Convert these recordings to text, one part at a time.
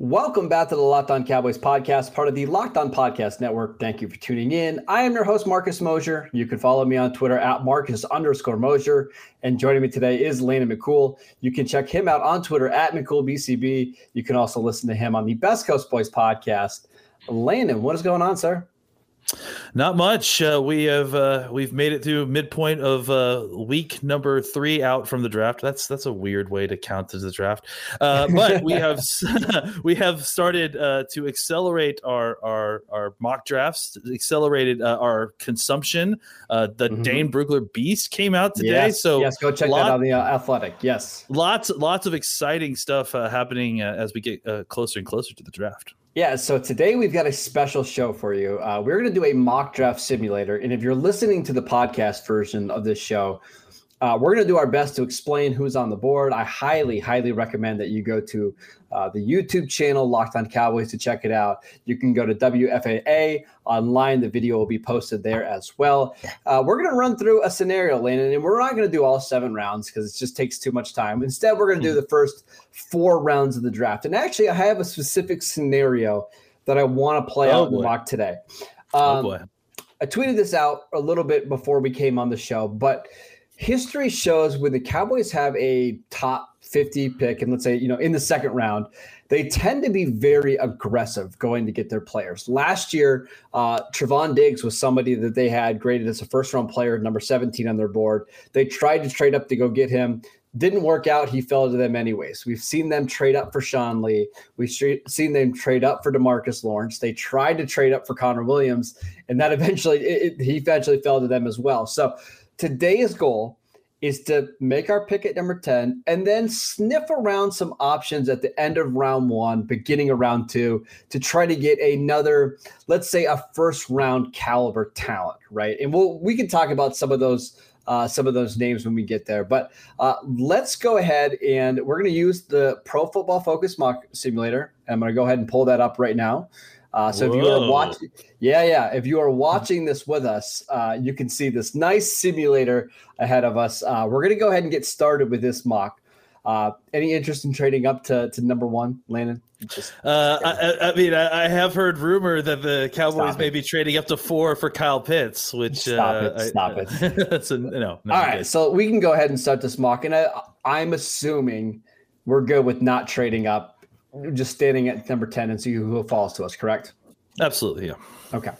Welcome back to the Locked On Cowboys podcast, part of the Locked On Podcast Network. Thank you for tuning in. I am your host, Marcus Mosher. You can follow me on Twitter at Marcus underscore Mosher. And joining me today is Landon McCool. You can check him out on Twitter at McCoolBCB. You can also listen to him on the Best Coast Boys podcast. Landon, what is going on, sir? Not much. Uh, we have uh, we've made it through midpoint of uh, week number three out from the draft. That's that's a weird way to count as the draft, uh, but we have we have started uh, to accelerate our our our mock drafts, accelerated uh, our consumption. the mm-hmm. Dane Brugler Beast came out today, yes, so yes, go check lot, that on the Athletic. Yes, lots lots of exciting stuff happening as we get closer and closer to the draft. Yeah, so today we've got a special show for you. Uh, we're going to do a mock draft simulator. And if you're listening to the podcast version of this show, uh, we're going to do our best to explain who's on the board. I highly, highly recommend that you go to uh, the YouTube channel, Locked On Cowboys, to check it out. You can go to WFAA online. The video will be posted there as well. Uh, we're going to run through a scenario, Landon, and we're not going to do all seven rounds because it just takes too much time. Instead, we're going to do hmm. the first four rounds of the draft. And actually, I have a specific scenario that I want to play oh, out boy. in mock today. Oh, um, oh boy. I tweeted this out a little bit before we came on the show, but – history shows when the Cowboys have a top 50 pick, and let's say, you know, in the second round, they tend to be very aggressive going to get their players. Last year, uh, Trevon Diggs was somebody that they had graded as a first round player, number 17 on their board. They tried to trade up to go get him. Didn't work out. He fell to them anyways. We've seen them trade up for Sean Lee. We've seen them trade up for Demarcus Lawrence. They tried to trade up for Connor Williams, and that eventually it, it, he eventually fell to them as well. So today's goal is to make our pick at number 10 and then sniff around some options at the end of round one, beginning of round two, to try to get another, let's say, a first round caliber talent, right? And we'll we can talk about some of those. Uh, some of those names when we get there, but uh, let's go ahead and we're going to use the Pro Football Focus Mock Simulator. I'm going to go ahead and pull that up right now. Uh, so Whoa. if you are watching, yeah, yeah, if you are watching this with us, uh, you can see this nice simulator ahead of us. Uh, we're going to go ahead and get started with this mock. Uh, any interest in trading up to, to number one, Landon? Just, uh, I, I, mean, I, I, have heard rumor that the Cowboys may be trading up to four for Kyle Pitts, which stop uh, it, stop I, it. that's a, no, no. All right, so we can go ahead and start this mock, and I, I'm assuming we're good with not trading up just standing at number 10 and see who falls to us, correct? Absolutely, yeah. Okay.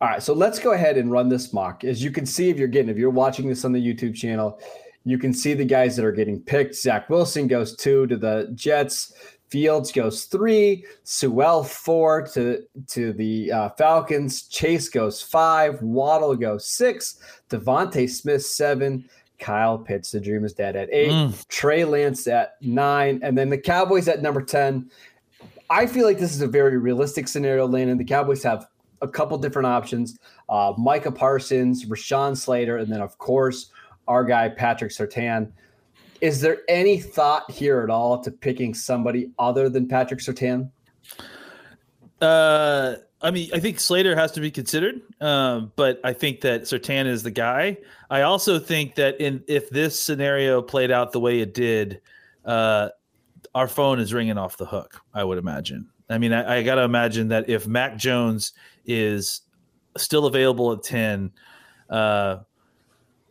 All right. So let's go ahead and run this mock. As you can see, if you're getting, if you're watching this on the YouTube channel, you can see the guys that are getting picked. Zach Wilson goes two to the Jets. Fields goes three. Sewell four to to the uh, Falcons. Chase goes five. Waddle goes six. DeVonta Smith seven. Kyle Pitts, the dream is dead at eight. Mm. Trey Lance at nine, and then the Cowboys at number ten. I feel like this is a very realistic scenario, Landon. The Cowboys have a couple different options: uh, Micah Parsons, Rashawn Slater, and then of course our guy Patrick Surtain. Is there any thought here at all to picking somebody other than Patrick Surtain? Uh, I mean, I think Slater has to be considered, um, but I think that Surtain is the guy. I also think that in if this scenario played out the way it did, uh, our phone is ringing off the hook. I would imagine. I mean, I, I got to imagine that if Mac Jones is still available at ten, uh,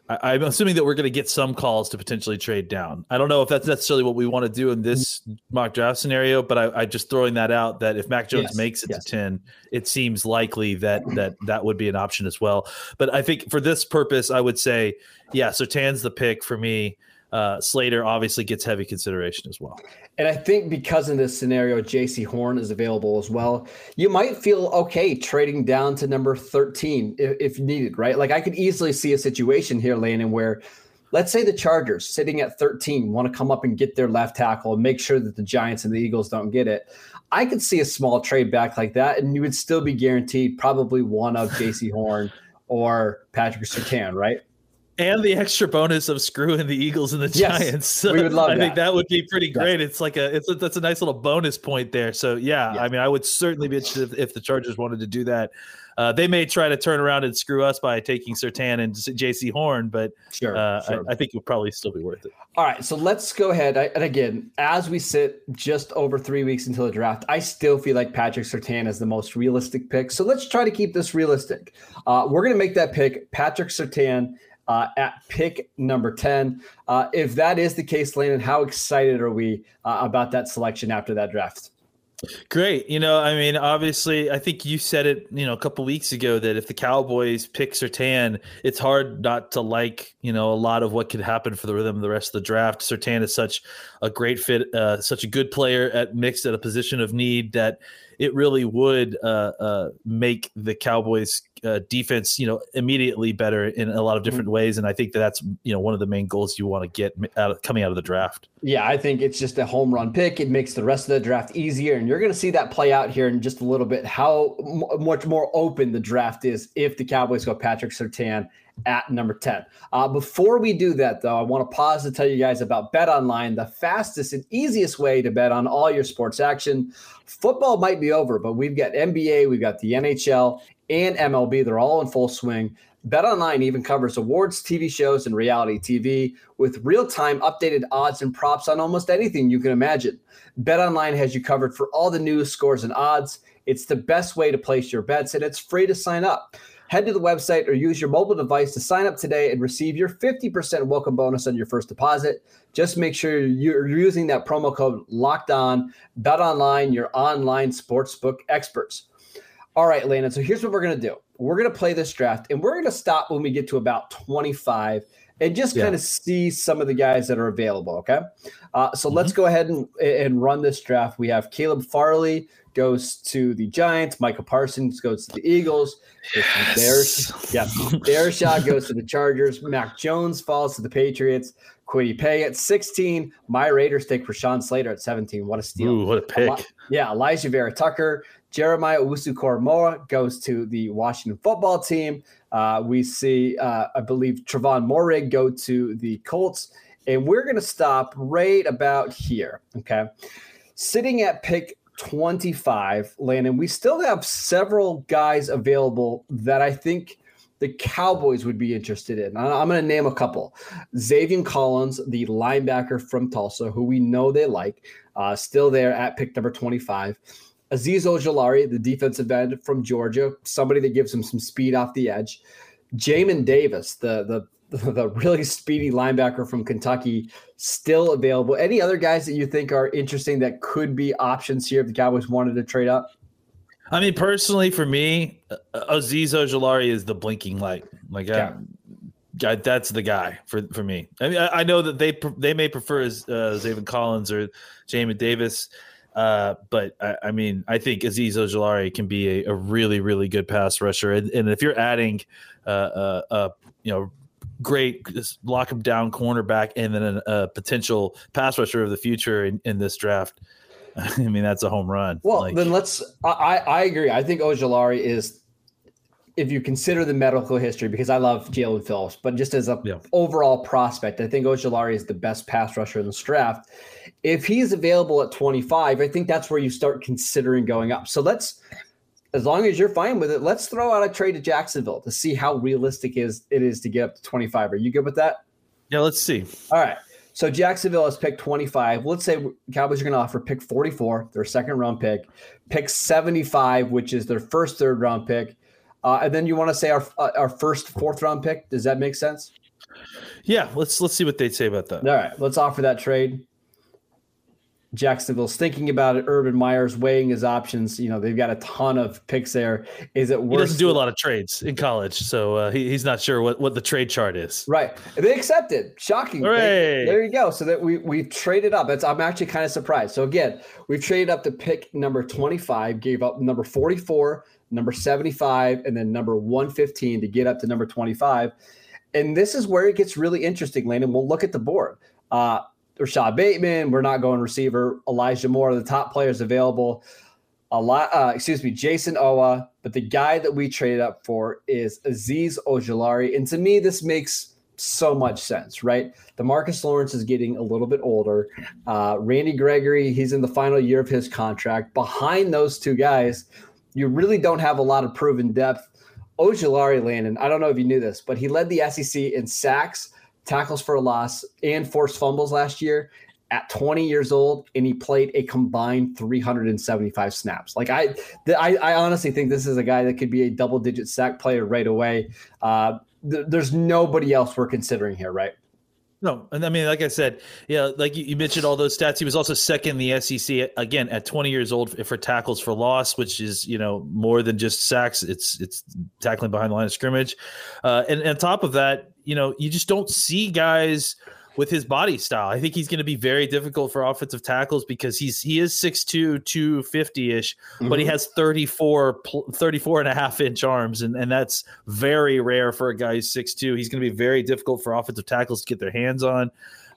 I, am assuming that we're going to get some calls to potentially trade down. I don't know if that's necessarily what we want to do in this mock draft scenario, but I, I just throwing that out that if Mac Jones yes, makes it yes. to ten, it seems likely that that that would be an option as well. But I think for this purpose, I would say, yeah, so Tan's the pick for me uh, Slater obviously gets heavy consideration as well. And I think because in this scenario, Jaycee Horn is available as well, you might feel okay trading down to number 13 if, if needed, right? Like I could easily see a situation here, Landon, where let's say the Chargers sitting at 13 want to come up and get their left tackle and make sure that the Giants and the Eagles don't get it. I could see a small trade back like that, and you would still be guaranteed probably one of Jaycee Horn or Patrick Surtain, right? And the extra bonus of screwing the Eagles and the Yes, Giants. we would love I think that. that would be pretty great. It's like a it's a, that's a nice little bonus point there. So yeah, Yeah. I mean, I would certainly be interested if, if the Chargers wanted to do that. Uh, they may try to turn around and screw us by taking Surtain and Jaycee Horn, but Sure. uh, sure. I, I think it would probably still be worth it. All right, so let's go ahead. I, and again, as we sit just over three weeks until the draft, I still feel like Patrick Surtain is the most realistic pick. So let's try to keep this realistic. Uh, we're going to make that pick, Patrick Surtain, uh, at pick number 10. Uh, if that is the case, Landon, how excited are we uh, about that selection after that draft? Great. You know, I mean, obviously, I think you said it, you know, a couple weeks ago that if the Cowboys pick Surtain, it's hard not to like, you know, a lot of what could happen for the rhythm of the rest of the draft. Surtain is such a great fit, uh, such a good player at mixed at a position of need that it really would uh, uh, make the Cowboys uh, defense, you know, immediately better in a lot of different ways. And I think that that's, you know, one of the main goals you want to get out of, coming out of the draft. Yeah, I think it's just a home run pick. It makes the rest of the draft easier, and you're going to see that play out here in just a little bit. How m- much more open the draft is if the Cowboys go Patrick Surtain at number 10. Uh, before we do that, though, I want to pause to tell you guys about Bet Online, the fastest and easiest way to bet on all your sports action. Football might be over, but we've got NBA, we've got the NHL, and MLB. They're all in full swing. BetOnline even covers awards, TV shows, and reality TV with real-time updated odds and props on almost anything you can imagine. BetOnline has you covered for all the news, scores, and odds. It's the best way to place your bets, and it's free to sign up. Head to the website or use your mobile device to sign up today and receive your 50% welcome bonus on your first deposit. Just make sure you're using that promo code locked on. Bet online, your online sportsbook experts. All right, Landon. So here's what we're going to do we're going to play this draft and we're going to stop when we get to about 25 and just Yeah. kind of see some of the guys that are available. Okay. Uh, so let's go ahead and, and run this draft. We have Caleb Farley goes to the Giants, Micah Parsons goes to the Eagles. There's yeah, Dershot goes to the Chargers. Mac Jones falls to the Patriots. Kwity Paye at 16. My Raiders take Rashawn Slater at 17. What a steal. Ooh, what a pick. Eli- yeah, Elijah Vera Tucker. Jeremiah Owusu-Koramoah goes to the Washington football team. Uh, we see, uh, I believe, Trevon Moehrig go to the Colts. And we're going to stop right about here. Okay. Sitting at pick 25, Landon, we still have several guys available that I think the Cowboys would be interested in. I'm going to name a couple. Zaven Collins, the linebacker from Tulsa, who we know they like, uh, still there at pick number 25. Azeez Ojulari, the defensive end from Georgia, somebody that gives him some speed off the edge. Jamin Davis, the the the really speedy linebacker from Kentucky, still available. Any other guys that you think are interesting that could be options here if the Cowboys wanted to trade up? I mean, personally, for me, uh, Azeez Ojulari is the blinking light. Like, Yeah. I, I, that's the guy for for me. I mean, I, I know that they they may prefer uh, Zaven Collins or Jamin Davis, uh, but I, I mean, I think Azeez Ojulari can be a, a really really good pass rusher, and, and if you're adding, uh, uh, uh, you know. Great, lock him down, cornerback, and then a, a potential pass rusher of the future in, in this draft. I mean, that's a home run. Well, Like- then let's. I, I agree. I think Ojulari is, if you consider the medical history, because I love Jaelan Phillips, but just as a Yeah. overall prospect, I think Ojulari is the best pass rusher in this draft. If he's available at 25, I think that's where you start considering going up. So let's, as long as you're fine with it, let's throw out a trade to Jacksonville to see how realistic is it is to get up to 25. Are you good with that? yeah, let's see. All right. So Jacksonville has picked 25. Let's say Cowboys are going to offer pick 44, their second round pick, pick 75, which is their first third round pick. Uh, and then you want to say our uh, our first fourth round pick. Does that make sense? Yeah, let's let's see what they say about that. All right. Let's offer that trade. Jacksonville's thinking about it. Urban Meyer's weighing his options. You know, they've got a ton of picks there. Is it worth He doesn't do a lot of trades in college, so uh, he, he's not sure what, what the trade chart is. Right. They accepted. Shocking. They- there you go. So that we we've traded up. That's I'm actually kind of surprised. So again, we've traded up to pick number 25, gave up number 44, number 75, and then number 115 to get up to number 25. And this is where it gets really interesting, Landon. We'll look at the board. Uh, Rashod Bateman, we're not going receiver. Elijah Moore, the top players available. A lot, uh, excuse me, Jayson Oweh, but the guy that we traded up for is Azeez Ojulari. And to me, this makes so much sense, right? DeMarcus Lawrence is getting a little bit older. Uh, Randy Gregory, he's in the final year of his contract. Behind those two guys, you really don't have a lot of proven depth. Ojulari Landon, I don't know if you knew this, but he led the SEC in sacks, tackles for a loss, and forced fumbles last year at 20 years old, and he played a combined 375 snaps. Like I, I, I honestly think this is a guy that could be a double-digit sack player right away. Uh, th- there's nobody else we're considering here, right? No, and I mean, like I said, yeah, like you, you, mentioned all those stats. He was also second in the SEC again at 20 years old for tackles for loss, which is you know more than just sacks. It's it's tackling behind the line of scrimmage, uh, and, and on top of that, you know, you just don't see guys with his body style. I think he's going to be very difficult for offensive tackles because he's he is 6'2, 250-ish, mm-hmm. but he mm-hmm. has 34 34 and a half inch arms and and that's very rare for a guy who's 6'2. He's going to be very difficult for offensive tackles to get their hands on.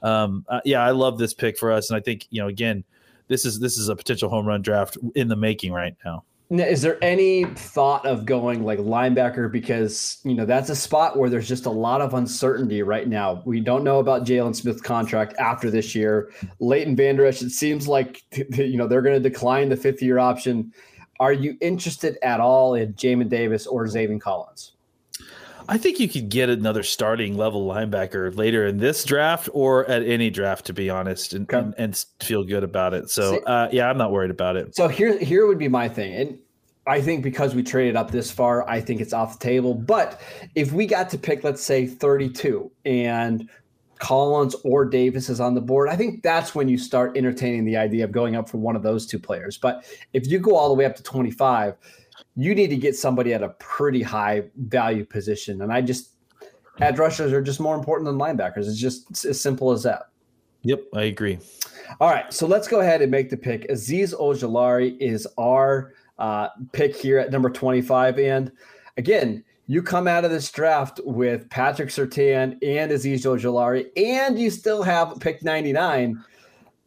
Um, uh, yeah, I love this pick for us and I think, you know, again, this is this is a potential home run draft in the making right now. Is there any thought of going like linebacker because you know that's a spot where there's just a lot of uncertainty right now. We don't know about Jaylon Smith's contract after this year. Leighton Vander Esch, it seems like you know they're going to decline the fifth year option. Are you interested at all in Jamin Davis or Zaven Collins? I think you could get another starting level linebacker later in this draft or at any draft, to be honest, and, okay. and, and, feel good about it. So, uh, yeah, I'm not worried about it. So here, here would be my thing, and I think because we traded up this far, I think it's off the table. But if we got to pick, let's say 32, and Collins or Davis is on the board, I think that's when you start entertaining the idea of going up for one of those two players. But if you go all the way up to 25 you need to get somebody at a pretty high value position. And I just edge rushers are just more important than linebackers. It's just as simple as that. Yep, I agree. All right, so let's go ahead and make the pick. Azeez Ojulari is our uh, pick here at number 25. And again, you come out of this draft with Patrick Surtain and Azeez Ojulari, and you still have pick 99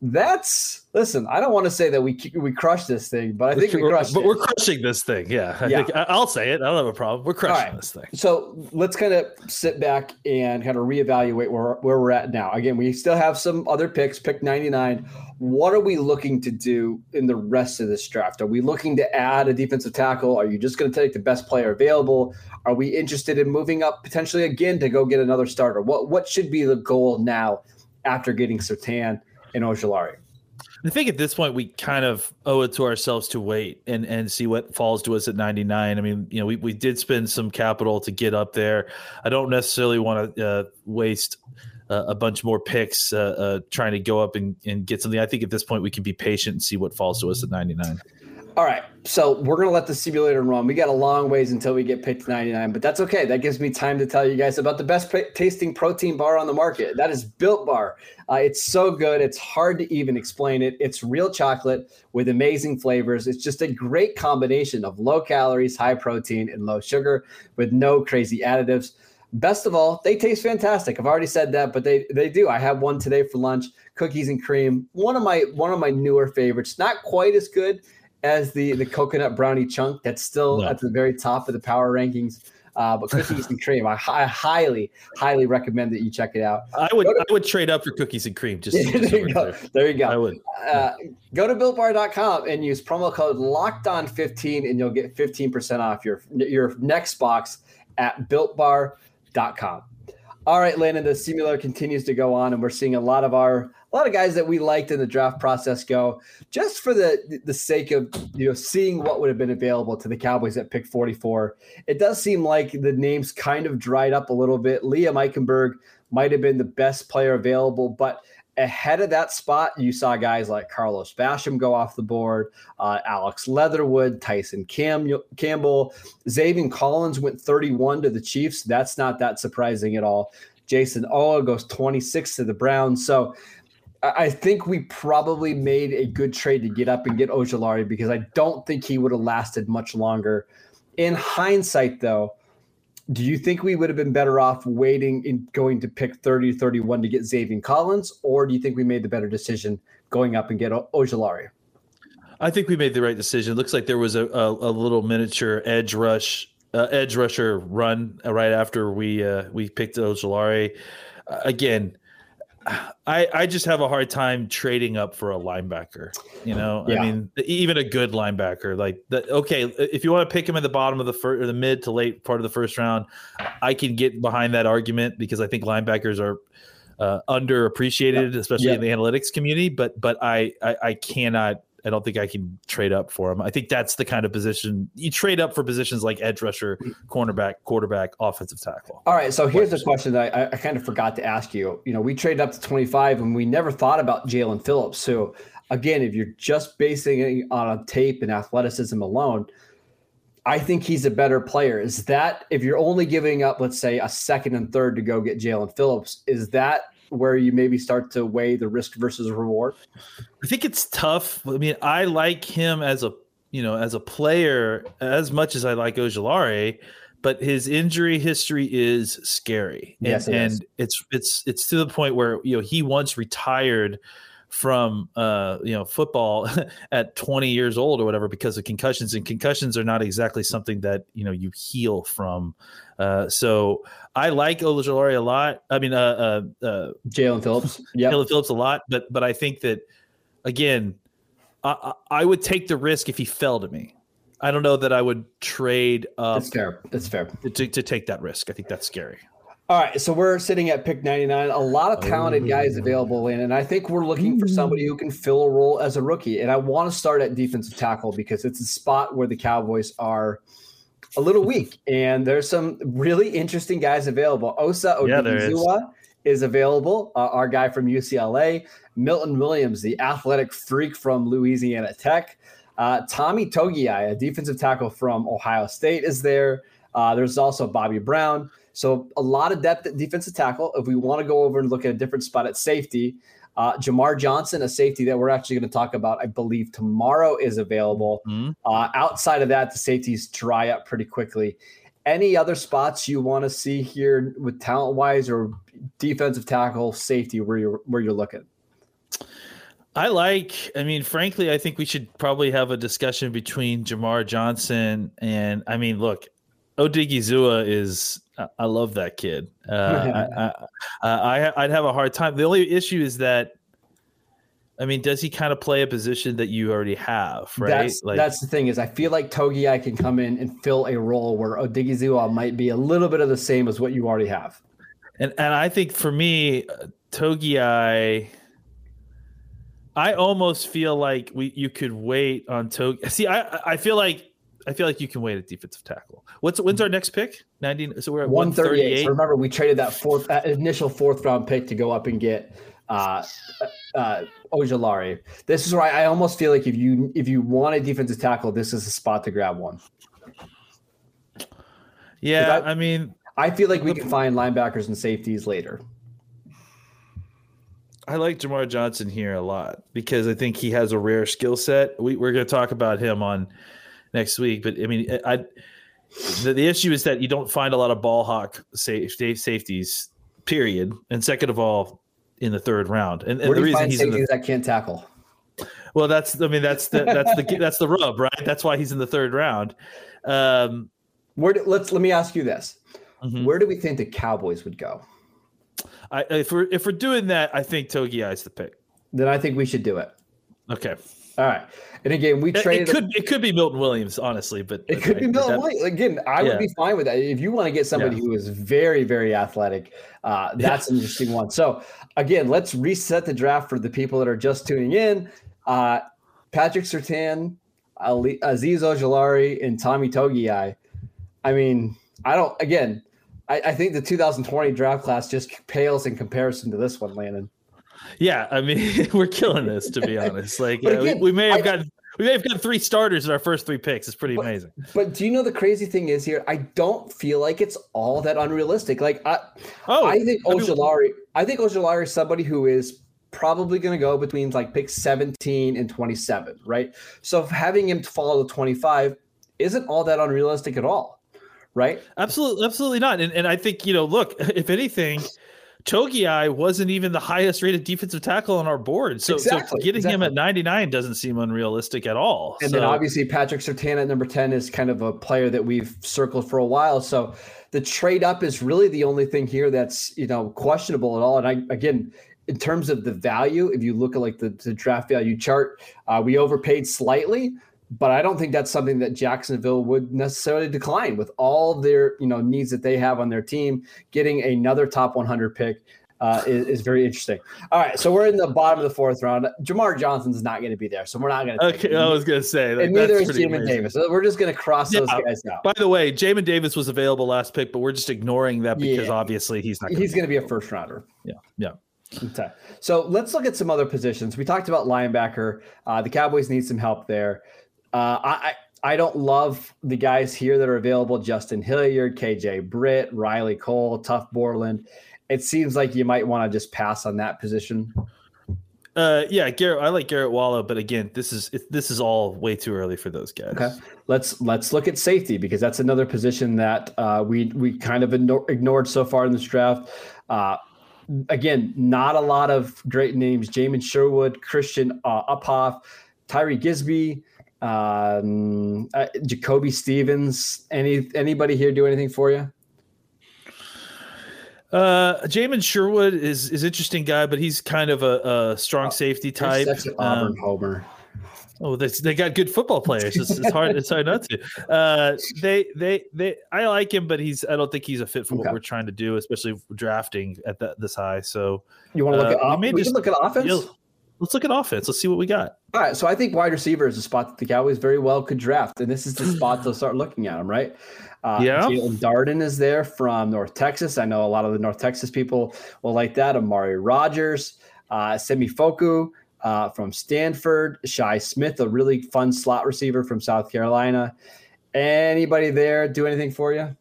that's listen. I don't want to say that we we crushed this thing, but I think we crushed. But we're crushing this thing. Yeah, I yeah. Think, I'll say it. I don't have a problem. We're crushing right. this thing. So let's kind of sit back and kind of reevaluate where where we're at now. Again, we still have some other picks. Pick ninety nine. What are we looking to do in the rest of this draft? Are we looking to add a defensive tackle? Are you just going to take the best player available? Are we interested in moving up potentially again to go get another starter? What what should be the goal now after getting Surtain? In Ojulari. I think at this point we kind of owe it to ourselves to wait and and see what falls to us at 99. I mean, you know, we, we did spend some capital to get up there. I don't necessarily want to uh, waste uh, a bunch more picks uh, uh, trying to go up and, and get something. I think at this point we can be patient and see what falls to us at 99. All right. So we're going to let the simulator run. We got a long ways until we get picked 99, but that's okay. That gives me time to tell you guys about the best p- tasting protein bar on the market. That is Built Bar. Uh, it's so good. It's hard to even explain it. It's real chocolate with amazing flavors. It's just a great combination of low calories, high protein, and low sugar with no crazy additives. Best of all, they taste fantastic. I've already said that, but they they do. I had one today for lunch, cookies and cream. One of my one of my newer favorites. Not quite as good as the the coconut brownie chunk. That's still no. at the very top of the power rankings. Uh, but cookies and cream, I, I, highly, highly recommend that you check it out. I would, to, I would trade up for cookies and cream. Just, just there, you go. there you go. I would. Uh, go to builtbar.com and use promo code locked on 15 and you'll get 15% off your your next box at builtbar.com. All right, Landon, the simulator continues to go on, and we're seeing a lot of our a lot of guys that we liked in the draft process go just for the the sake of you know seeing what would have been available to the Cowboys at pick 44. It does seem like the names kind of dried up a little bit. Liam Eichenberg might have been the best player available, but ahead of that spot, you saw guys like Carlos Basham go off the board, uh, Alex Leatherwood, Tyson Cam- Campbell, Zaven Collins went 31 to the Chiefs. That's not that surprising at all. Jayson Oweh goes 26 to the Browns. So I think we probably made a good trade to get up and get Ojulari because I don't think he would have lasted much longer. In hindsight, though, do you think we would have been better off waiting and going to pick 30 31 to get Zaven Collins, or do you think we made the better decision going up and get o- Ojulari? I think we made the right decision. It looks like there was a, a, a little miniature edge rush, uh, edge rusher run right after we uh, we picked Ojulari. Uh, again, I I just have a hard time trading up for a linebacker. You know, Yeah. I mean, even a good linebacker. Like, the, okay, if you want to pick him at the bottom of the first or the mid to late part of the first round, I can get behind that argument because I think linebackers are uh, underappreciated, especially Yeah. in the analytics community. But but I, I I cannot. I don't think I can trade up for him. I think that's the kind of position you trade up for positions like edge rusher, mm-hmm. cornerback, quarterback, offensive tackle. All right, so here's the question that I, I kind of forgot to ask you. You know, we traded up to 25 and we never thought about Jaelan Phillips. So, again, if you're just basing it on a tape and athleticism alone, I think he's a better player. Is that if you're only giving up, let's say, a second and third to go get Jaelan Phillips, is that where you maybe start to weigh the risk versus reward? I think it's tough. I mean, I like him as a you know as a player as much as I like Ojulari, but his injury history is scary. And, Yes, it is. and it's it's it's to the point where you know he once retired from uh you know football at 20 years old or whatever because of concussions and concussions are not exactly something that you know you heal from uh so i like Ojulari a lot i mean uh uh, uh Jaelan Phillips. Yeah. Caleb Phillips a lot, but but I think that again, I, I I would take the risk if he fell to me. I don't know that I would trade up That's fair. That's fair. to, to take that risk. I think that's scary. All right, so we're sitting at pick 99. A lot of talented guys available and I think we're looking for somebody who can fill a role as a rookie. And I want to start at defensive tackle because it's a spot where the Cowboys are a little weak, and there's some really interesting guys available. Osa Yeah, there is. Odighizuwa is available. Uh, our guy from UCLA, Milton Williams, the athletic freak from Louisiana Tech. Uh, Tommy Togiai, a defensive tackle from Ohio State, is there. Uh, there's also Bobby Brown. So a lot of depth at defensive tackle. If we want to go over and look at a different spot at safety, uh, Jamar Johnson, a safety that we're actually going to talk about, I believe tomorrow is available. Mhm. Uh, outside of that, the safeties dry up pretty quickly. Any other spots you want to see here with talent wise or defensive tackle, safety where you're where you're looking? I like. I mean, frankly, I think we should probably have a discussion between Jamar Johnson and. I mean, look, Odighizuwa is. I- I love that kid. Uh, I, I, I I'd have a hard time. The only issue is that. I mean, does he kind of play a position that you already have, right? That's that's the thing is I feel like Togi I can come in and fill a role where Odighizuwa might be a little bit of the same as what you already have. And and I think for me, Togi Togiai, I almost feel like we you could wait on Togi. See, I I feel like I feel like you can wait at defensive tackle. What's when's our next pick? Ninety. So we're at 138. So remember, we traded that fourth that initial fourth round pick to go up and get uh, uh, Ojulari. This is where I, I almost feel like if you if you want a defensive tackle, this is a spot to grab one. Yeah, I- I mean, I feel like we can find linebackers and safeties later. I like Jamar Johnson here a lot because I think he has a rare skill set. We, we're going to talk about him on next week, but I mean, I the, the issue is that you don't find a lot of ball hawk safe, safeties. Period. And second of all, in the third round, and, and the reason he's in the that can't tackle? Well, that's I mean that's the that's the that's the rub, right? That's why he's in the third round. Um, Where do, let's let me ask you this: Mhm. Where do we think the Cowboys would go? I, if we're if we're doing that, I think Togi is the pick. Then I think we should do it. Okay, All right. And again, we traded. it could it could be Milton Williams, honestly, but It could be Milton White. Again, I Yeah. would be fine with that. If you want to get somebody Yeah. who is very, very athletic, uh, that's an interesting one. So, again, let's reset the draft for the people that are just tuning in. Uh, Patrick Surtain, Ali, Azeez Ojulari, and Tommy Togiai. I mean, I don't, again, I, I think the 2020 draft class just pales in comparison to this one, Landon. Yeah, I mean, we're killing this to be honest. Like, yeah, we, again, we may have I- gotten we may have gotten three starters in our first three picks. It's pretty But- amazing. But do you know the crazy thing is here? I don't feel like it's all that unrealistic. Like, I, Oh, I think I mean- Ojulari. I think Ojulari is somebody who is probably going to go between like pick 17 and 27, right? So having him fall to 25 isn't all that unrealistic at all, right? Absolutely, absolutely not. And and I think you know, look, if anything, Togiai wasn't even the highest rated defensive tackle on our board. So, Exactly, so getting him at 99 doesn't seem unrealistic at all. And so, then obviously Patrick Surtain at number 10 is kind of a player that we've circled for a while. So the trade up is really the only thing here that's, you know, questionable at all. And I, again, in terms of the value, if you look at like the, the draft value chart, uh, we overpaid slightly, but I don't think that's something that Jacksonville would necessarily decline with all their, you know, needs that they have on their team. Getting another top 100 pick uh, is, is very interesting. All right, so we're in the bottom of the fourth round. Jamar Johnson's not going to be there, so we're not going to. okay, I was gonna say, like, and neither is Jamin. Davis. So we're just going to cross those guys out. By the way, Jamin Davis was available last pick, but we're just ignoring that because Yeah. obviously he's not. He's going to be a first rounder. Yeah, yeah. Okay. So let's look at some other positions. We talked about linebacker. Uh, the Cowboys need some help there. Uh, I, I don't love the guys here that are available: Justin Hilliard, KJ Britt, Riley Cole, Tuf Borland. It seems like you might want to just pass on that position. Uh, yeah, Garrett. I like Garret Wallow, but again, this is it, this is all way too early for those guys. Okay. Let's let's look at safety because that's another position that uh, we we kind of ignored so far in this draft. Uh, again, not a lot of great names: Jamin Sherwood, Christian uh, Uphoff, Tyree Gisby, um, uh, Jacoby Stevens. Any anybody here do anything for you? Uh, Jamin Sherwood is is interesting guy, but he's kind of a, a strong safety type. Such an Auburn Um, homer. Oh, they, they got good football players. It's, it's hard. It's hard not to. Uh, they they they. I like him, but he's. I don't think he's a fit for Okay. what we're trying to do, especially drafting at that this high. So You want to look uh, at we off- we just- look at offense. Let's look at offense. Let's see what we got. All right, so I think wide receiver is a spot that the Cowboys very well could draft, and this is the spot to start looking at them, right? Uh, Yeah. Jalen Darden is there from North Texas. I know a lot of the North Texas people will like that. Amari Rogers, uh, Simi Fehoko uh, from Stanford, Shi Smith, a really fun slot receiver from South Carolina. Anybody there do anything for you?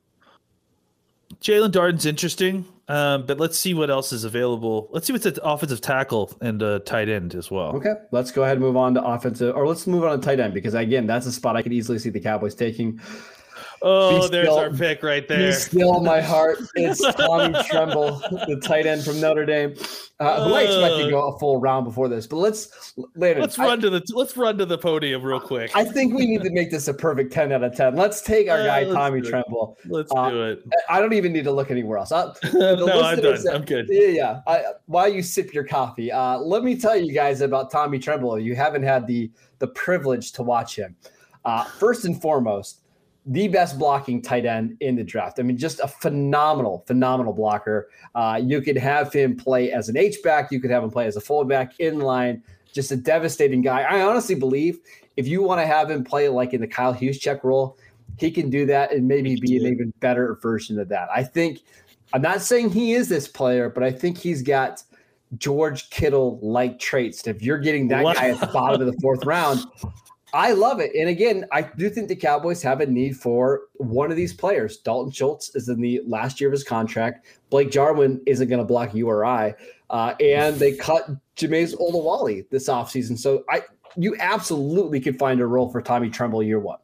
Jalen Darden's interesting, um, but let's see what else is available. Let's see what's at offensive tackle and uh, tight end as well. Okay, let's go ahead and move on to offensive, or let's move on to tight end because again, that's a spot I could easily see the Cowboys taking. Oh, Be there's still- our pick right Be there. still my heart. It's Tommy Tremble, the tight end from Notre Dame, uh, who I expect to go a full round before this. But let's later. Let's I- run to the let's run to the podium real quick. I think we need to make this a perfect 10 out of 10. Let's take our Uh, guy, Tommy. Tremble. Let's uh, do it. I don't even need to look anywhere else. I, no, I'm done. that- I'm good. Yeah, yeah. I, while you sip your coffee, uh, let me tell you guys about Tommy Tremble. You haven't had the the privilege to watch him. Uh, first and foremost, the best blocking tight end in the draft. I mean, just a phenomenal, phenomenal blocker. Uh, you could have him play as an H back. You could have him play as a fullback in line. Just a devastating guy. I honestly believe if you want to have him play like in the Kyle Juszczyk role, he can do that and maybe be an even better version of that. I think. I'm not saying he is this player, but I think he's got George Kittle like traits. If you're getting that Wow. guy at the bottom of the fourth round, I love it. And again, I do think the Cowboys have a need for one of these players. Dalton Schultz is in the last year of his contract. Blake Jarwin isn't going to block you or I. Uh, and they cut Jamize Olawale this offseason. So I you absolutely could find a role for Tommy Tremble year one.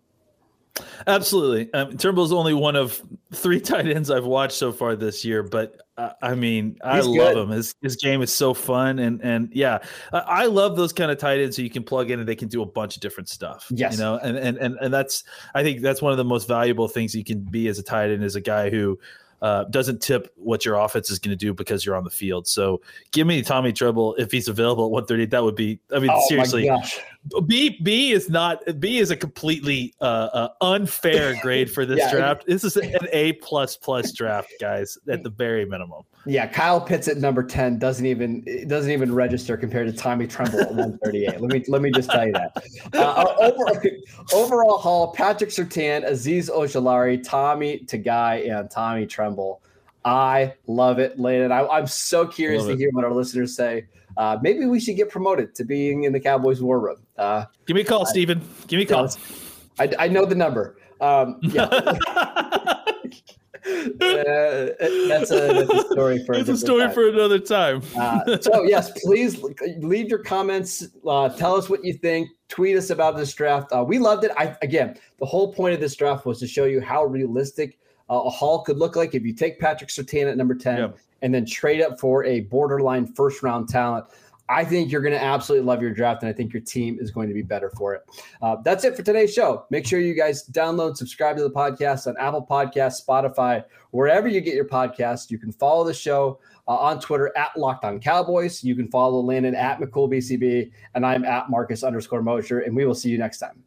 Absolutely. Um, Turnbull's only one of three tight ends I've watched so far this year, but uh, I mean, I He's love good. him. His his game is so fun, and and yeah, I, I love those kind of tight ends so you can plug in and they can do a bunch of different stuff. Yes. you know, and and and and that's I think that's one of the most valuable things you can be as a tight end is a guy who. Uh, doesn't tip what your offense is going to do because you're on the field. So give me Tommy Tremble if he's available at 130. That would be, I mean, Oh seriously. B B is not B is a completely uh, uh, unfair grade for this Yeah. draft. This is an A plus plus draft, guys, at the very minimum. Yeah, Kyle Pitts at number 10 doesn't even doesn't even register compared to Tommy Tremble at 138. let me let me just tell you that. Uh, over, overall haul, Patrick Surtain, Azeez Ojulari, Tommy Togiai, and Tommy Tremble. I love it, Landon. I, I'm so curious Love to it. hear what our listeners say. Uh, maybe we should get promoted to being in the Cowboys war room. Uh, Give me a call, Steven. Give me a call. I, I know the number. Um, yeah, Uh, that's, a, that's a story for it's a different story time. for another time. Uh, so yes, please leave your comments. Uh, tell us what you think. Tweet us about this draft. Uh, we loved it. I again, the whole point of this draft was to show you how realistic uh, a haul could look like if you take Patrick Surtain at number 10 Yeah. and then trade up for a borderline first round talent. I think you're going to absolutely love your draft, and I think your team is going to be better for it. Uh, that's it for today's show. Make sure you guys download, subscribe to the podcast on Apple Podcasts, Spotify, wherever you get your podcasts. You can follow the show uh, on Twitter at Locked On Cowboys. You can follow Landon at McCoolBCB, and I'm at Marcus underscore Mosher, and we will see you next time.